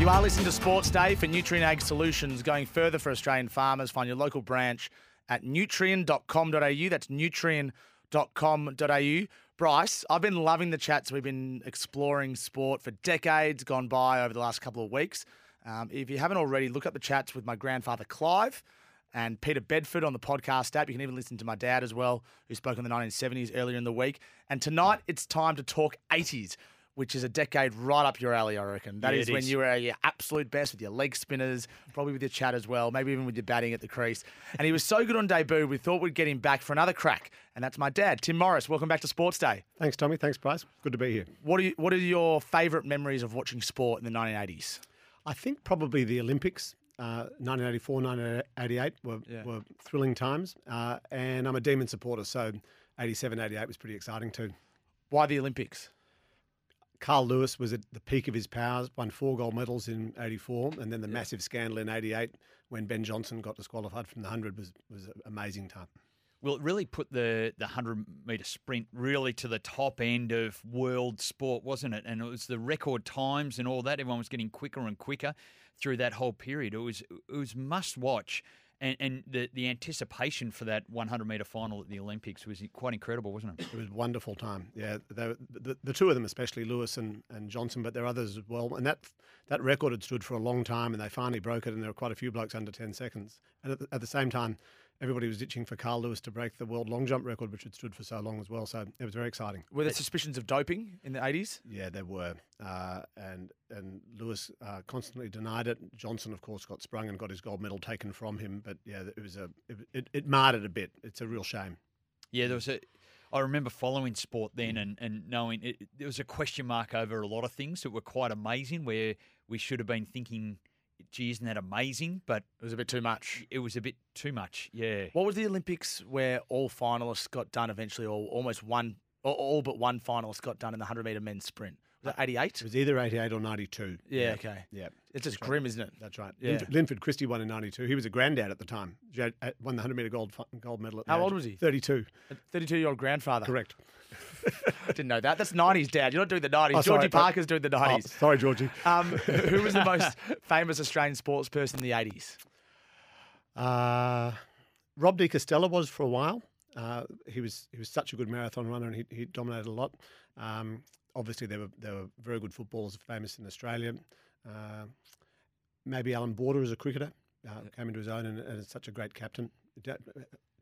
You are listening to Sports Day for Nutrien Ag Solutions. Going further for Australian farmers, find your local branch at nutrien.com.au. That's nutrien.com.au. Bryce, I've been loving the chats. We've been exploring sport for decades gone by over the last couple of weeks. Um, if you haven't already, look up the chats with my grandfather Clive and Peter Bedford on the podcast app. You can even listen to my dad as well, who spoke in the 1970s earlier in the week. And tonight, it's time to talk 80s which is a decade right up your alley, I reckon. That Yeah, is it when is. you were at your absolute best with your leg spinners, probably with your chat as well, maybe even with your batting at the crease. And he was so good on debut, we thought we'd get him back for another crack. And that's my dad, Tim Morris. Welcome back to Sports Day. Thanks, Tommy. Thanks, Bryce. Good to be here. What are you, what are your favourite memories of watching sport in the 1980s? I think probably the Olympics, uh, 1984, 1988 were, Yeah. were thrilling times. Uh, and I'm a Demon supporter, so 87, 88 was pretty exciting too. Why the Olympics? Carl Lewis was at the peak of his powers, won four gold medals in 84, and then the massive scandal in 88 when Ben Johnson got disqualified from the 100 was, was an amazing time. Well, it really put the the hundred meter sprint really to the top end of world sport, wasn't it? And it was the record times and all that. Everyone was getting quicker and quicker through that whole period. It was it was must watch, and and the the anticipation for that 100 meter final at the Olympics was quite incredible, wasn't it? It was a wonderful time. Yeah, the, the two of them, especially Lewis and, and Johnson, but there are others as well. And that that record had stood for a long time, and they finally broke it. And there were quite a few blokes under ten seconds. And at the, at the same time, everybody was itching for Carl Lewis to break the world long jump record, which had stood for so long as well. So it was very exciting. Were there suspicions of doping in the 80s? Yeah, there were, uh, and and Lewis uh, constantly denied it. Johnson, of course, got sprung and got his gold medal taken from him. But yeah, it was a it, it, it marred it a bit. It's a real shame. Yeah, there was a. I remember following sport then and, and knowing it, there was a question mark over a lot of things that were quite amazing. Where we should have been thinking, "Gee, isn't that amazing?" But It was a bit too much. it was a bit too much. Yeah. What was the Olympics where all finalists got done eventually, or almost one, or all but one finalist got done in the 100 metre men's sprint? Was that 88? It was either eighty eight or ninety two. Yeah, okay. Yeah. It's just grim, isn't it? That's right. Yeah. Linf- Linford Christie won in '92. He was a granddad at the time. He had- uh, Won the 100 meter gold gold medal. At How old was he? 32. 32 year old grandfather. Correct. Didn't know that. That's 90s, Dad. You're not doing the 90s. Oh, Georgie sorry, but- Parker's doing the Oh, 90s. sorry, Georgie. Um, who was the most famous Australian sports person in the 80s? Uh, Rob De Castella was for a while. Uh, he was he was such a good marathon runner and he, he dominated a lot. Um, obviously, there were there were very good footballers famous in Australia. Uh, maybe Allan Border as a cricketer uh, came into his own and, and is such a great captain.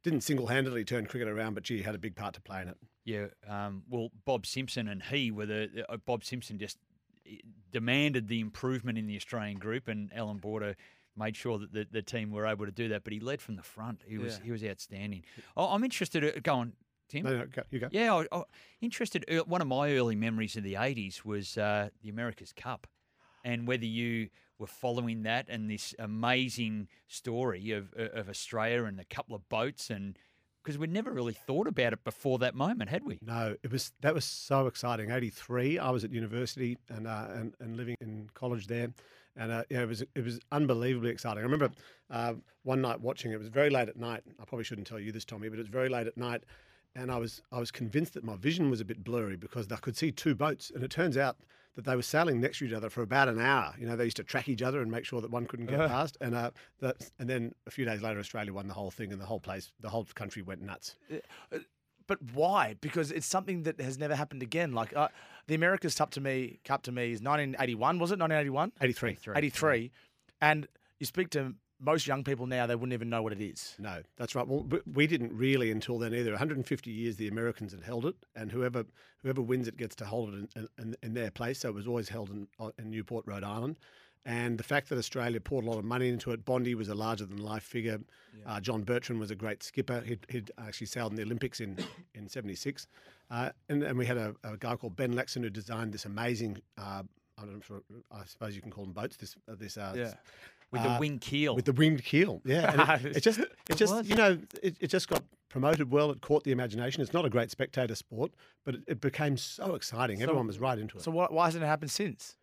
Didn't single handedly turn cricket around, but gee, he had a big part to play in it. Yeah, um, well, Bob Simpson and he were the, uh, Bob Simpson just eh, demanded the improvement in the Australian group, and Allan Border made sure that the, the team were able to do that. But he led from the front. He was Yeah. he was outstanding. Oh, I'm interested. uh, Go on, Tim. No, no, go, you go. Yeah, I, I, interested. One of my early memories of the '80s was uh, the America's Cup, and whether you were following that and this amazing story of uh, of Australia and a couple of boats, and because we'd never really thought about it before that moment, had we? No, it was that was so exciting. Eighty three, I was at university and uh, and and living in college there, and uh, yeah, it was it was unbelievably exciting. I remember uh, one night watching. It was very late at night. I probably shouldn't tell you this, Tommy, but it was very late at night, and I was I was convinced that my vision was a bit blurry because I could see two boats, and it turns out that they were sailing next to each other for about an hour. You know, they used to track each other and make sure that one couldn't get past, and uh, that, and then a few days later, Australia won the whole thing, and the whole place, the whole country went nuts. But why? Because it's something that has never happened again. Like uh, the America's Cup to me, Cup to me is 1981. Was it 1981? Eighty three. 83. And you speak to most young people now, they wouldn't even know what it is. No, that's right. Well, we- didn't really until then either. 150 years the Americans had held it, and whoever whoever wins it gets to hold it in, in, in their place. So it was always held in, uh, in Newport, Rhode Island. And the fact that Australia poured a lot of money into it, Bondi was a larger than life figure. Uh, John Bertrand was a great skipper. He'd, he'd actually sailed in the Olympics in in '76, uh, and, and we had a, a guy called Ben Lexcen who designed this amazing uh, I'm not sure. I suppose you can call them boats. This uh, this uh, Yeah. With the uh, wing keel. with the winged keel. Yeah, and it, it just it just was. you know it, it just got promoted well. It caught the imagination. It's not a great spectator sport, but it, it became so exciting. Everyone was right into it. So why, why hasn't it happened since?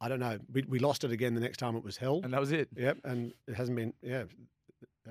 I don't know. We, we lost it again the next time it was held. And that was it. Yep, and it hasn't been. Yeah,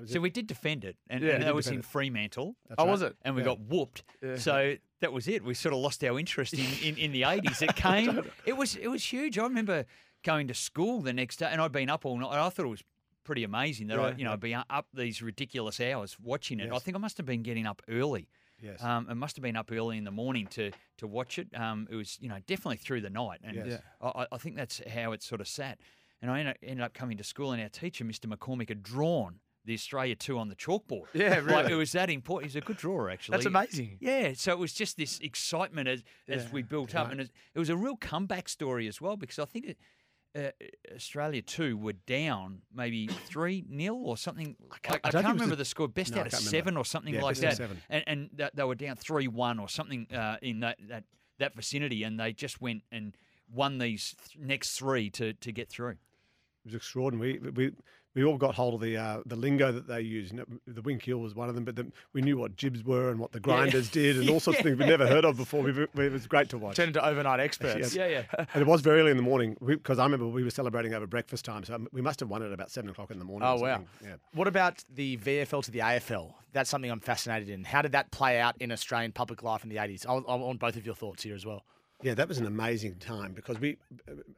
so it. we did defend it, and, Yeah, and that was in it. Fremantle, That's Oh, right. was it? and we Yeah. got whooped. Yeah. So that was it. We sort of lost our interest in, in, in the eighties. It came. it was it was huge. I remember going to school the next day, and I'd been up all night. I thought it was pretty amazing that I Yeah. you know I'd be up these ridiculous hours watching it. I think I must have been getting up early. Yes. Um, it must have been up early in the morning to to watch it. Um, it was you know definitely through the night, and Yes. I, I- I think that's how it sort of sat. And I ended, up coming to school, and our teacher, Mr. McCormick, had drawn the Australia two on the chalkboard. Yeah, Like, it was that important. He's a good drawer, actually. That's amazing. Yeah, so it was just this excitement as, as Yeah. we built up, and it, it was a real comeback story as well because I think it, uh, Australia two were down maybe three 0 or something. I can't- I, I can't don't think it was remember the- the score. Best No, out of can't remember. seven or something Yeah, like that. seven. And and that, they were down three one or something uh, in that, that that vicinity, and they just went and won these th- next three to to get through. It was extraordinary. We, we we all got hold of the uh, the lingo that they use. You know, the wing keel was one of them, but the, we knew what jibs were and what the grinders did and all sorts of things we'd never heard of before. We, we, it was great to watch. Turned into overnight experts. Yeah. yeah. yeah. And it was very early in the morning because I remember we were celebrating over breakfast time, so we must have won it about seven o'clock in the morning. Oh, wow. Yeah. What about the VFL to the AFL? That's something I'm fascinated in. How did that play out in Australian public life in the 80s? I, I want both of your thoughts here as well. Yeah, that was an amazing time because we,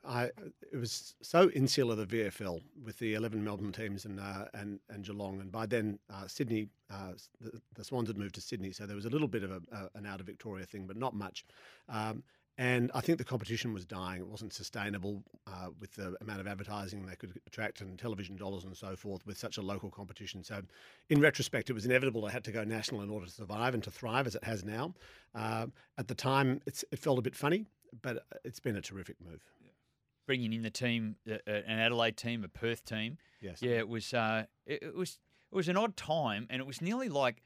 I, it was so insular the VFL with the eleven Melbourne teams and uh, and and Geelong, and by then uh, Sydney, uh, the, the Swans had moved to Sydney, so there was a little bit of a, a, an out of Victoria thing, but not much. Um, and I think the competition was dying; it wasn't sustainable uh, with the amount of advertising they could attract and television dollars and so forth with such a local competition. So, in retrospect, it was inevitable they had to go national in order to survive and to thrive as it has now. Uh, at the time, it's, it felt a bit funny, but it's been a terrific move. Bringing in the team, uh, uh, an Adelaide team, a Perth team. Yes. Yeah, it was. Uh, it, it was. It was an odd time, and it was nearly like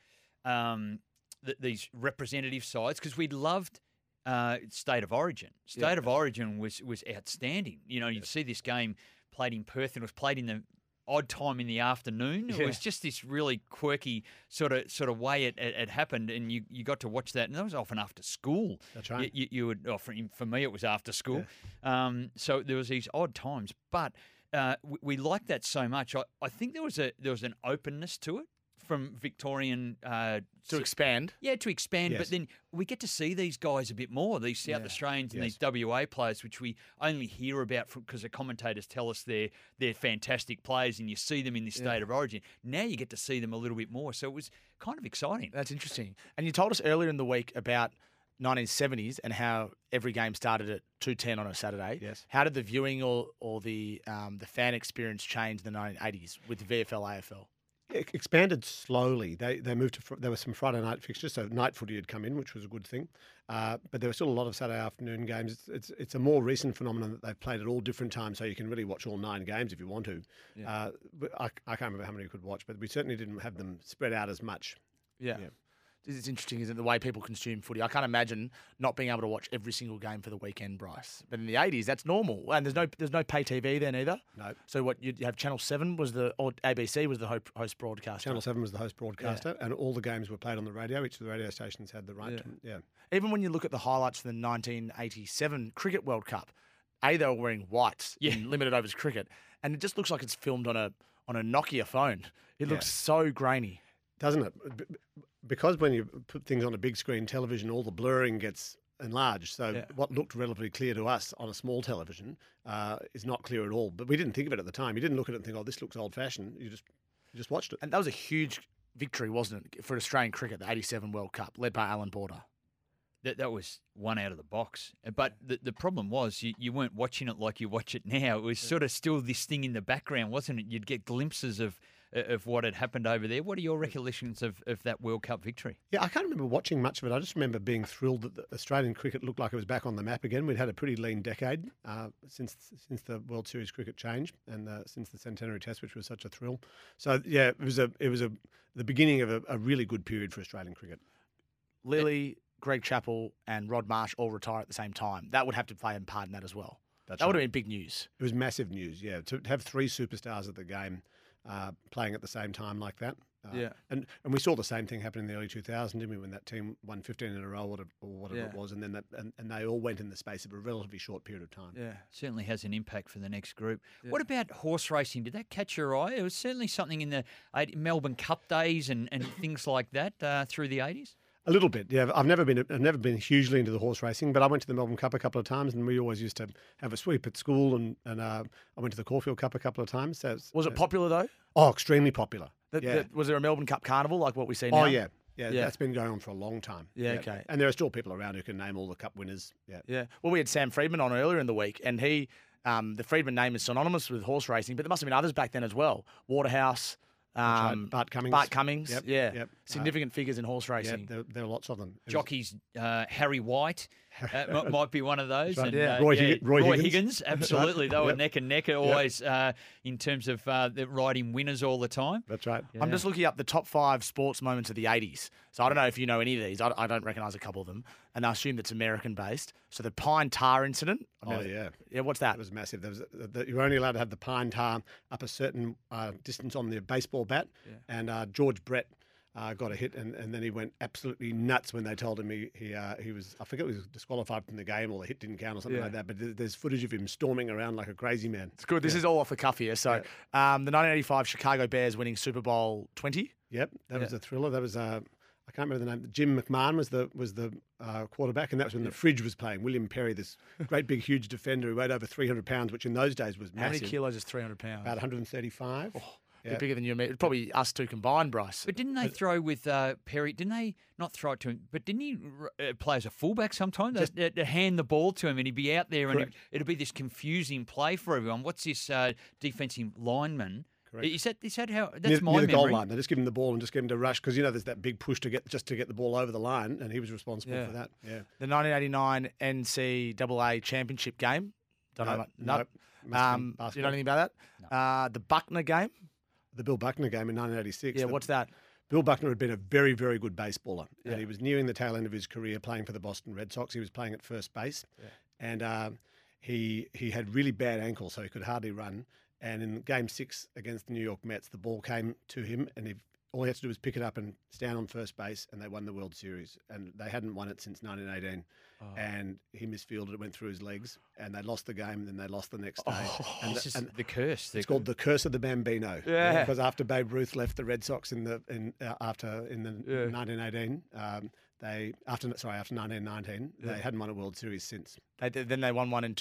um, th- these representative sides because we'd loved uh, State of Origin. State Yeah. of Origin was was outstanding. You know, you'd see this game played in Perth, and it was played in the odd time in the afternoon. It was just this really quirky sort of sort of way it, it, it happened, and you, you got to watch that, and that was often after school. That's right. You, you would oh, for, for me it was after school, um, so there was these odd times, but uh, we, we liked that so much. I, I think there was a there was an openness to it from Victorian uh, To expand, yeah to expand, Yes. but then we get to see these guys a bit more, these South Yeah. Australians and Yes. these WA players, which we only hear about because the commentators tell us they're they're fantastic players, and you see them in this state of origin. Now you get to see them a little bit more, so it was kind of exciting. that's interesting. And you told us earlier in the week about 1970s and how every game started at 2:10 on a Saturday. Yes. How did the viewing or or the um, the fan experience change in the 1980s with the VFL AFL? It expanded slowly. They they moved to there were some Friday night fixtures, so night footy had come in, which was a good thing. Uh, but there were still a lot of Saturday afternoon games. It's, it's it's a more recent phenomenon that they've played at all different times, so you can really watch all nine games if you want to. Uh, I, I can't remember how many you could watch, but we certainly didn't have them spread out as much. Yeah. Yeah. It's interesting, isn't it, the way people consume footy? I can't imagine not being able to watch every single game for the weekend, Bryce. But in the 80s, that's normal, and there's no there's no pay TV then either. No. So what you have Channel Seven was the or ABC was the host broadcaster. Channel Seven was the host broadcaster, and all the games were played on the radio. Each of the radio stations had the right. Yeah. To, yeah. Even when you look at the highlights for the 1987 Cricket World Cup, a they were wearing whites Yeah. in limited overs cricket, and it just looks like it's filmed on a on a Nokia phone. It looks Yeah. so grainy. Doesn't it? B- b- Because when you put things on a big screen television, all the blurring gets enlarged. So Yeah. what looked relatively clear to us on a small television uh, is not clear at all. But we didn't think of it at the time. You didn't look at it and think, "Oh, this looks old-fashioned." You just you just watched it. And that was a huge victory, wasn't it, for Australian cricket, the 87 World Cup, led by Allan Border. That that was one out of the box. Uh, But the, the problem was you, you weren't watching it like you watch it now. It was sort of still this thing in the background, wasn't it? You'd get glimpses of of what had happened over there. What are your recollections of, of that World Cup victory? Yeah, I can't remember watching much of it. I just remember being thrilled that the Australian cricket looked like it was back on the map again. We'd had a pretty lean decade uh, since since the World Series cricket changed and uh, since the Centenary Test, which was such a thrill. So yeah, it was a it was a the beginning of a, a really good period for Australian cricket. Lillee, Greg Chappell, and Rod Marsh all retire at the same time. That would have to play a part in that as well. That's that would have been big news. It was massive news, yeah. To have three superstars at the game uh, playing at the same time like that. Uh, Yeah. And and we saw the same thing happen in the early 2000s, didn't we, when that team won 15 in a row or whatever, or whatever it was, and then that, and, and they all went in the space of a relatively short period of time. Yeah. Certainly has an impact for the next group. What about horse racing? Did that catch your eye? It was certainly something in the eight- Melbourne Cup days and, and things like that uh, through the 80s. A little bit, yeah. I've never been I've never been hugely into the horse racing, but I went to the Melbourne Cup a couple of times, and we always used to have a sweep at school, and and uh, I went to the Caulfield Cup a couple of times. So it's- Was it popular though? oh, extremely popular. That, yeah. that- was there a Melbourne Cup carnival like what we see now? oh yeah. yeah, Yeah. That's been going on for a long time. Yeah, okay. And there are still people around who can name all the cup winners. Yeah. Yeah. Well, we had Sam Freedman on earlier in the week, and he, um, the Freedman name is synonymous with horse racing, but there must have been others back then as well. Waterhouse. Um, Bart Cummings. Bart Cummings. Yep, Yeah. yep. Uh, Significant figures in horse racing. there, there are lots of them. It Jockeys, uh, Harry White m- might be one of those. right, and, yeah. uh, Roy Higg- Roy Higgins. Higgins. absolutely. They were Yep. neck and neck always uh, in terms of uh, the riding winners all the time. That's right. I'm just looking up the top five sports moments of the 80s. So I don't know if you know any of these. I, I don't recognise a couple of them, and I assume that's American based. So the Pine Tar incident. I've Oh yeah. Yeah. What's that? It was massive. There was a, the, you were only allowed to have the pine tar up a certain uh, distance on the baseball bat, and uh, George Brett uh, got a hit, and, and then he went absolutely nuts when they told him he he, uh, he was I forget he was disqualified from the game or the hit didn't count or something Yeah. like that. But there- there's footage of him storming around like a crazy man. It's good. This is all off the cuff here. So um, the 1985 Chicago Bears winning Super Bowl 20. Yep, that was a thriller. That was uh, I can't remember the name. Jim McMahon was the was the uh, quarterback, and that was when the fridge was playing. William Perry, this great big huge defender who weighed over 300 pounds, which in those days was How many massive. kilos is 300 pounds? About 135. Bit bigger than you and me. Probably us two combined, Bryce. But didn't they throw with uh, Perry? Didn't they not throw it to him? But didn't he uh, play as a fullback sometimes? Just, they, they hand the ball to him and he'd be out there and it, Correct. it'd be this confusing play for everyone. What's this uh, defensive lineman? Correct. Is that, is that how? That's near, my near the goal line. They just give him the ball and just give him to rush because you know there's that big push to get just to get the ball over the line, and he was responsible Yeah. for that. Yeah. the 1989 NCAA championship game. Don't know. No, no, nope. must have been Um, you know anything about that? Uh, the Buckner game. The Bill Buckner game in 1986. Yeah. the- What's that? Bill Buckner had been a very, very good baseballer, Yeah. and he was nearing the tail end of his career playing for the Boston Red Sox. He was playing at first base, and uh, he he had really bad ankles, so he could hardly run. And in Game Six against the New York Mets, the ball came to him, and he, all he had to do was pick it up and stand on first base, and they won the World Series. And they hadn't won it since 1918. And he misfielded it, went through his legs, and they lost the game. And then they lost the next day. and, This the- is and the curse. The- it's called the curse of the Bambino. Yeah. Because after Babe Ruth left the Red Sox in the in uh, after in the 1918, um, they after sorry after 1919, they hadn't won a World Series since. They, then they won one in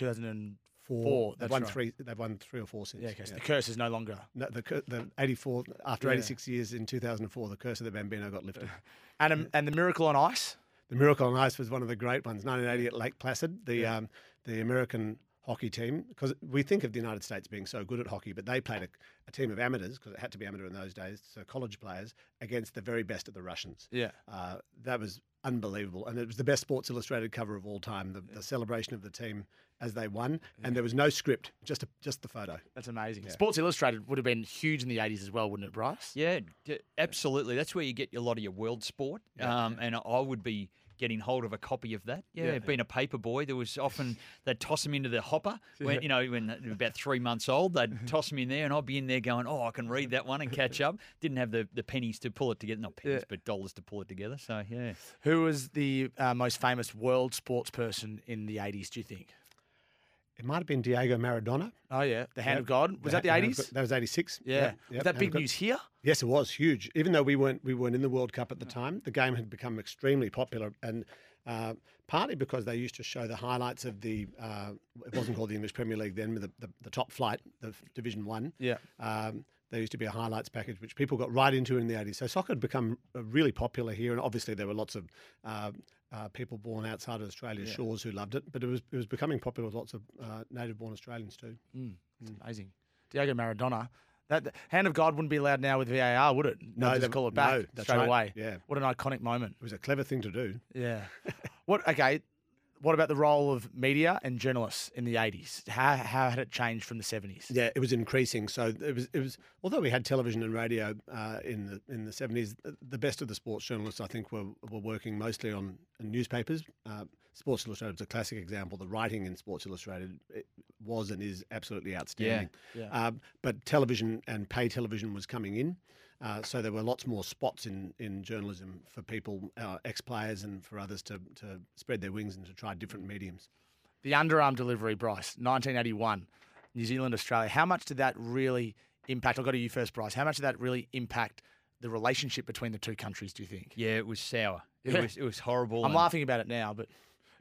2004. They've That's won right. three. They've won three or four since. Yeah. Okay. So yeah. the curse is no longer. No, the the 84 after Yeah. 86 years in 2004, the curse of the Bambino got lifted. And and the miracle on ice. The Miracle on Ice was one of the great ones. 1980 at Lake Placid, the um, the American hockey team, because we think of the United States being so good at hockey, but they played a, a team of amateurs because it had to be amateur in those days, so college players against the very best of the Russians. Yeah. Uh, that was unbelievable, and it was the best Sports Illustrated cover of all time. The, the celebration of the team as they won, and there was no script, just a, just the photo. That's amazing. Sports Illustrated would have been huge in the 80s as well, wouldn't it, Bryce? Yeah, d- absolutely. That's where you get a lot of your world sport. Um, and I would be getting hold of a copy of that. Yeah, being a paper boy, there was often they'd toss them into the hopper. When, you know, when they were about three months old, they'd toss them in there, and I'd be in there going, "Oh, I can read that one and catch up." Didn't have the, the pennies to pull it together, not pennies, Yeah. but dollars to pull it together. So yeah, Who was the uh, most famous world sports person in the 80s, do you think? It might have been Diego Maradona. Oh, yeah. The Hand Yep. of God. Was that the 80s? That was 86. Yeah. Yep, Was that Hand big news here? Yes, it was huge. Even though we weren't we weren't in the World Cup at the time, the game had become extremely popular, and uh, partly because they used to show the highlights of the uh, it wasn't called the English Premier League then, but the, the, the top flight, the Division One. Yeah. Um, there used to be a highlights package which people got right into in the 80s. So soccer had become uh, really popular here, and obviously there were lots of uh, uh, people born outside of Australia's shores who loved it. But it was it was becoming popular with lots of uh, native-born Australians too. It's amazing. Diego Maradona. That the Hand of God wouldn't be allowed now with VAR, would it? No, they- just call it back no, that's straight right. away. Yeah. What an iconic moment. It was a clever thing to do. Yeah. what? Okay. What about the role of media and journalists in the 80s? How, how had it changed from the 70s? Yeah, it was increasing. So it was. It was. Although we had television and radio uh, in the in the seventies, the best of the sports journalists, I think, were were working mostly on newspapers. Uh, Sports Illustrated was a classic example. The writing in Sports Illustrated it was and is absolutely outstanding. Yeah. Um, but television and pay television was coming in. Uh, so there were lots more spots in, in journalism for people, uh, ex-players and for others to, to spread their wings and to try different mediums. The underarm delivery, Bryce, 1981, New Zealand, Australia. How much did that really impact? I'll go to you first, Bryce. How much did that really impact the relationship between the two countries, do you think? Yeah, it was sour. It Yeah. was it was horrible. I'm and- laughing about it now, but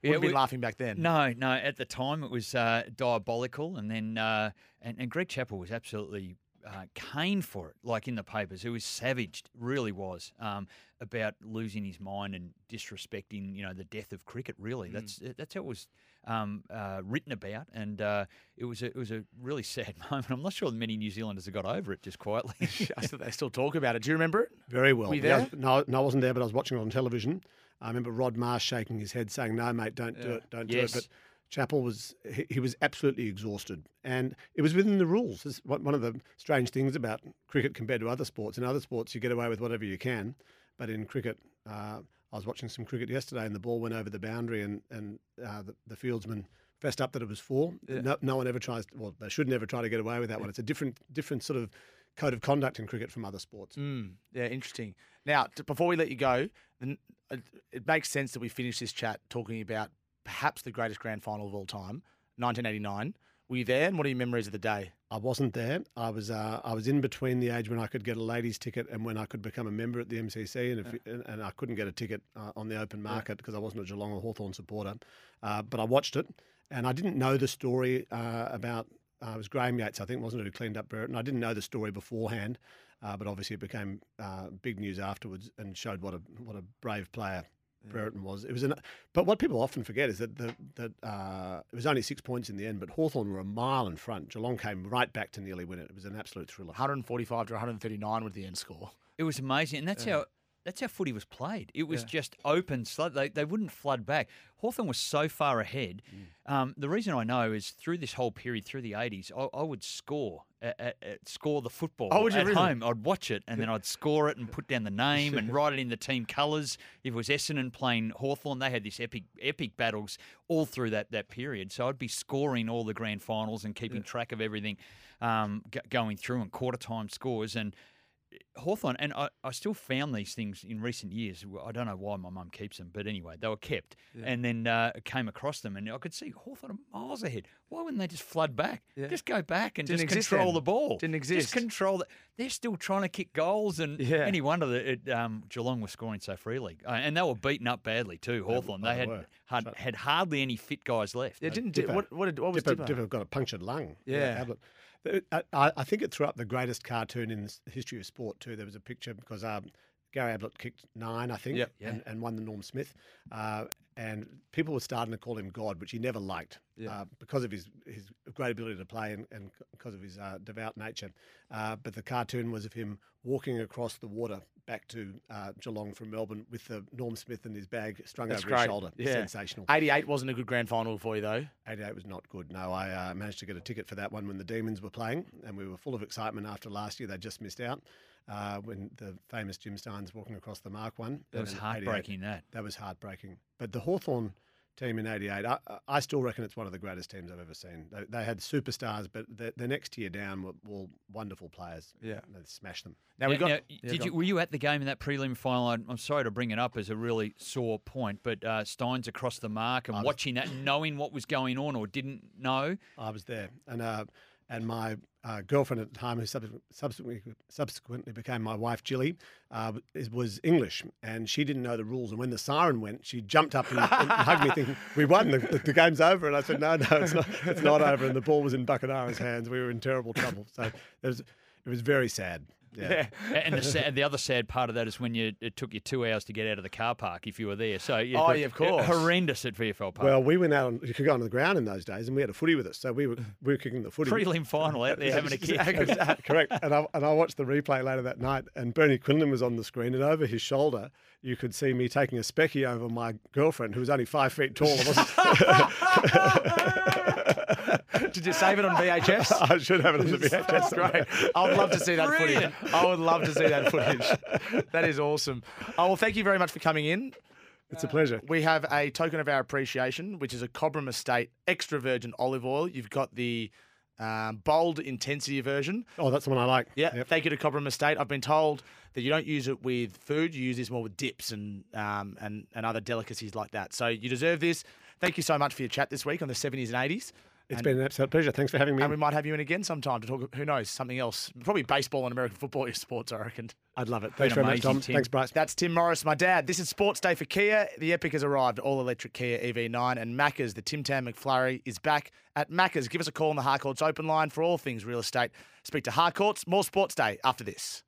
Yeah, would have been we- laughing back then. No, no. At the time, it was uh, diabolical, and then uh, and, and Greg Chappell was absolutely uh, caned for it, like in the papers. He was savaged, really was, um, about losing his mind and disrespecting, you know, the death of cricket. Really, that's that's how it was um, uh, written about, and uh, it was a, it was a really sad moment. I'm not sure many New Zealanders have got over it just quietly. I still- they still talk about it. Do you remember it? Very well. Were you there? was- no, no, I wasn't there, but I was watching it on television. I remember Rod Marsh shaking his head, saying, "No, mate, don't do it, don't do it." But Chappell was he, he was absolutely exhausted, and it was within the rules. Is one one of the strange things about cricket compared to other sports. In other sports, you get away with whatever you can, but in cricket, uh, I was watching some cricket yesterday, and the ball went over the boundary, and and uh, the, the fieldsman fessed up that it was four. No, no one ever tries. Well, they should never try to get away with that one. It's a different different sort of code of conduct in cricket from other sports. Mm, yeah, interesting. Now, t- before we let you go, then it, it makes sense that we finish this chat talking about perhaps the greatest grand final of all time, 1989. Were you there? And what are your memories of the day? I wasn't there. I was uh, I was in between the age when I could get a ladies' ticket and when I could become a member at the MCC, and if, and, and I couldn't get a ticket uh, on the open market because I wasn't a Geelong or Hawthorn supporter. Uh, but I watched it, and I didn't know the story uh, about. Uh, it was Graham Yeates, I think, wasn't it, who cleaned up Brereton? I didn't know the story beforehand, uh, but obviously it became uh, big news afterwards and showed what a what a brave player Brereton was. It was an, but what people often forget is that the, that uh, it was only six points in the end, but Hawthorn were a mile in front. Geelong came right back to nearly win it. It was an absolute thriller. 145 to 139 with the end score. It was amazing, and that's how that's how footy was played. It was Yeah. just open. So they they wouldn't flood back. Hawthorn was so far ahead. Mm. Um, the reason I know is through this whole period, through the eighties, I, I would score at, at, at- score the football Oh, at really? home. I'd watch it and then I'd score it and put down the name and write it in the team colours. If it was Essendon playing Hawthorn, they had this epic epic battles all through that that period. So I'd be scoring all the grand finals and keeping track of everything um, g- going through and quarter time scores and. Hawthorn, and I, I still found these things in recent years. I don't know why my mum keeps them, but anyway, they were kept. And then uh, came across them, and I could see Hawthorn miles ahead. Why wouldn't they just flood back? Yeah. Just go back and Didn't just control then. the ball. Didn't exist. Just control the. They're still trying to kick goals, and Yeah. any wonder that it, um, Geelong was scoring so freely, uh, and they were beaten up badly too. Hawthorn, oh, they they had had, had hardly any fit guys left. Yeah, didn't Dipper. what what, did, what was Dipper, Dipper? Dipper got a punctured lung. Yeah. Ablett. I, I I think it threw up the greatest cartoon in the history of sport too. There was a picture because um, Gary Ablett kicked nine, I think, Yep. and, and won the Norm Smith. Uh, and people were starting to call him God, which he never liked Yeah. uh, because of his, his great ability to play and, and because of his uh, devout nature. Uh, but the cartoon was of him walking across the water back to uh, Geelong from Melbourne with the Norm Smith and his bag strung That's over great. his shoulder. Yeah. Sensational. 88 wasn't a good grand final for you though. 88 was not good. No, I uh, managed to get a ticket for that one when the Demons were playing, and we were full of excitement after last year. They just missed out uh, when the famous Jim Stynes walking across the mark one. That was And in 88 heartbreaking. That. That was heartbreaking. But the Hawthorn team in 88, I, I still reckon it's one of the greatest teams I've ever seen. They, they had superstars, but the, the next tier down were, were wonderful players. Yeah. They smashed them. Now we Now- got. now, yeah, did go you were you at the game in that prelim final? I'm, I'm sorry to bring it up as a really sore point, but uh, Stynes across the mark and was- watching that, knowing what was going on or didn't know. I was there, and uh, and my uh, girlfriend at the time, who subsequently, subsequently became my wife, Jilly, uh, was English, and she didn't know the rules. And when the siren went, she jumped up and, and hugged me, thinking, "We won. The, the, game's over." And I said, "No, no, it's not. It's not over." And the ball was in Buckenara's hands. We were in terrible trouble. So it was it was very sad. Yeah. Yeah. And the sad, the other sad part of that is when you it took you two hours to get out of the car park if you were there. So yeah, Oh, yeah, of course. horrendous at VFL Park. Well, we went out. On, you could go on the ground in those days, and we had a footy with us, so we were we were kicking the footy. prelim final out there having a kick. Correct. And I, and I watched the replay later that night, and Bernie Quinlan was on the screen, and over his shoulder, you could see me taking a specky over my girlfriend, who was only five feet tall. Did you save it on VHS? I should have it on the VHS. Great. I would love to see that Brilliant. footage. I would love to see that footage. That is awesome. Oh, well, thank you very much for coming in. It's a pleasure. We have a token of our appreciation, which is a Cobram Estate extra virgin olive oil. You've got the um, bold intensity version. Oh, that's the one I like. Yeah, Yep. thank you to Cobram Estate. I've been told that you don't use it with food; you use this more with dips and um, and and other delicacies like that. So you deserve this. Thank you so much for your chat this week on the 70s and 80s. It's And- been an absolute pleasure. Thanks for having me. And we might have you in again sometime to talk. Who knows? Something else. Probably baseball and American football. Your sports, I reckon. I'd love it. Thanks very much, Tom. Tim. Thanks, Bryce. That's Tim Morris, my dad. This is Sports Day for Kia. The Epic has arrived, all electric Kia EV9, and Macca's, the Tim Tam McFlurry, is back at Macca's. Give us a call on the Harcourts open line for all things real estate. Speak to Harcourts. More Sports Day after this.